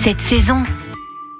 cette saison.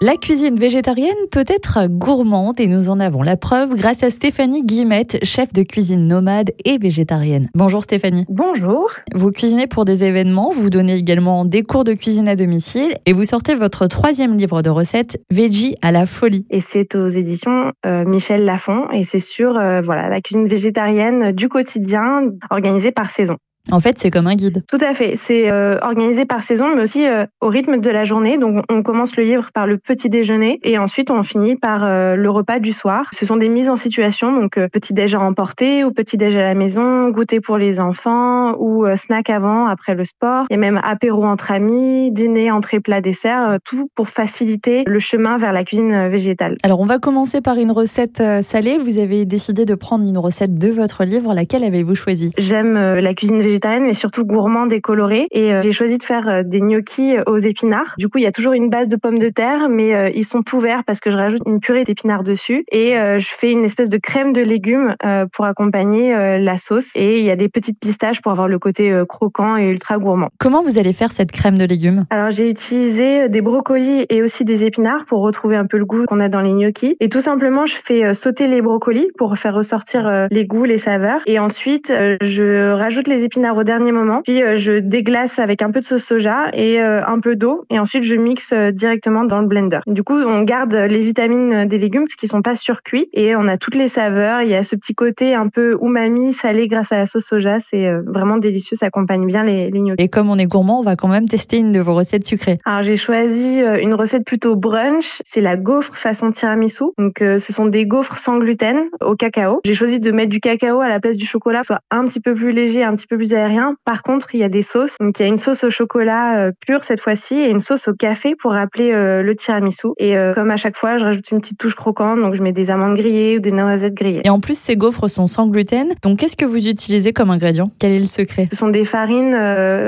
La cuisine végétarienne peut être gourmande et nous en avons la preuve grâce à Stéphanie Guillemette, chef de cuisine nomade et végétarienne. Bonjour Stéphanie. Bonjour. Vous cuisinez pour des événements, vous donnez également des cours de cuisine à domicile et vous sortez votre troisième livre de recettes, Veggie à la folie. Et c'est aux éditions euh, Michel Lafon et c'est sur euh, voilà la cuisine végétarienne du quotidien organisée par saison. En fait, c'est comme un guide. Tout à fait. C'est euh, organisé par saison, mais aussi euh, au rythme de la journée. Donc, on commence le livre par le petit déjeuner et ensuite on finit par euh, le repas du soir. Ce sont des mises en situation, donc petit déj à emporter ou petit déj à la maison, goûter pour les enfants ou snack avant, après le sport. Il y a même apéro entre amis, dîner, entrée, plat, dessert, tout pour faciliter le chemin vers la cuisine végétale. Alors, on va commencer par une recette salée. Vous avez décidé de prendre une recette de votre livre. Laquelle avez-vous choisi? J'aime la cuisine végétale végétarienne, mais surtout gourmande et colorée. Et euh, j'ai choisi de faire euh, des gnocchis euh, aux épinards. Du coup, il y a toujours une base de pommes de terre, mais ils sont tout verts parce que je rajoute une purée d'épinards dessus. Et je fais une espèce de crème de légumes pour accompagner la sauce. Et il y a des petites pistaches pour avoir le côté croquant et ultra gourmand. Comment vous allez faire cette crème de légumes? Alors, j'ai utilisé des brocolis et aussi des épinards pour retrouver un peu le goût qu'on a dans les gnocchis. Et tout simplement, je fais sauter les brocolis pour faire ressortir les goûts, les saveurs. Et ensuite, je rajoute les épinards au dernier moment. Puis euh, je déglace avec un peu de sauce soja et euh, un peu d'eau. Et ensuite, je mixe euh, directement dans le blender. Du coup, on garde les vitamines des légumes parce qu'ils sont pas surcuits et on a toutes les saveurs. Il y a ce petit côté un peu umami, salé grâce à la sauce soja. C'est vraiment délicieux. Ça accompagne bien les, les gnocchis. Et comme on est gourmand, on va quand même tester une de vos recettes sucrées. Alors, j'ai choisi une recette plutôt brunch. C'est la gaufre façon tiramisu. Donc, ce sont des gaufres sans gluten au cacao. J'ai choisi de mettre du cacao à la place du chocolat, soit un petit peu plus léger, un petit peu plus aérien. Par contre, il y a des sauces. Donc, il y a une sauce au chocolat euh, pur cette fois-ci et une sauce au café pour rappeler euh, le tiramisu. Et euh, comme à chaque fois, je rajoute une petite touche croquante. Donc, je mets des amandes grillées ou des noisettes grillées. Et en plus, ces gaufres sont sans gluten. Donc, qu'est-ce que vous utilisez comme ingrédient? Quel est le secret? Ce sont des farines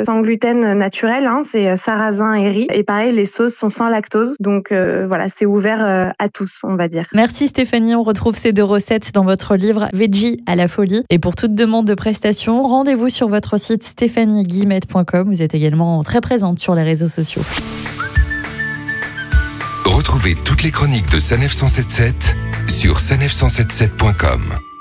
sans gluten naturelles. Hein. C'est sarrasin et riz. Et pareil, les sauces sont sans lactose. Donc, voilà, c'est ouvert à tous, on va dire. Merci Stéphanie. On retrouve ces deux recettes dans votre livre Veggie à la folie. Et pour toute demande de prestation, rendez-vous sur votre site stéphanieguillemette.com. Vous êtes également très présente sur les réseaux sociaux. Retrouvez toutes les chroniques de Sanef 177 sur sanef177.com.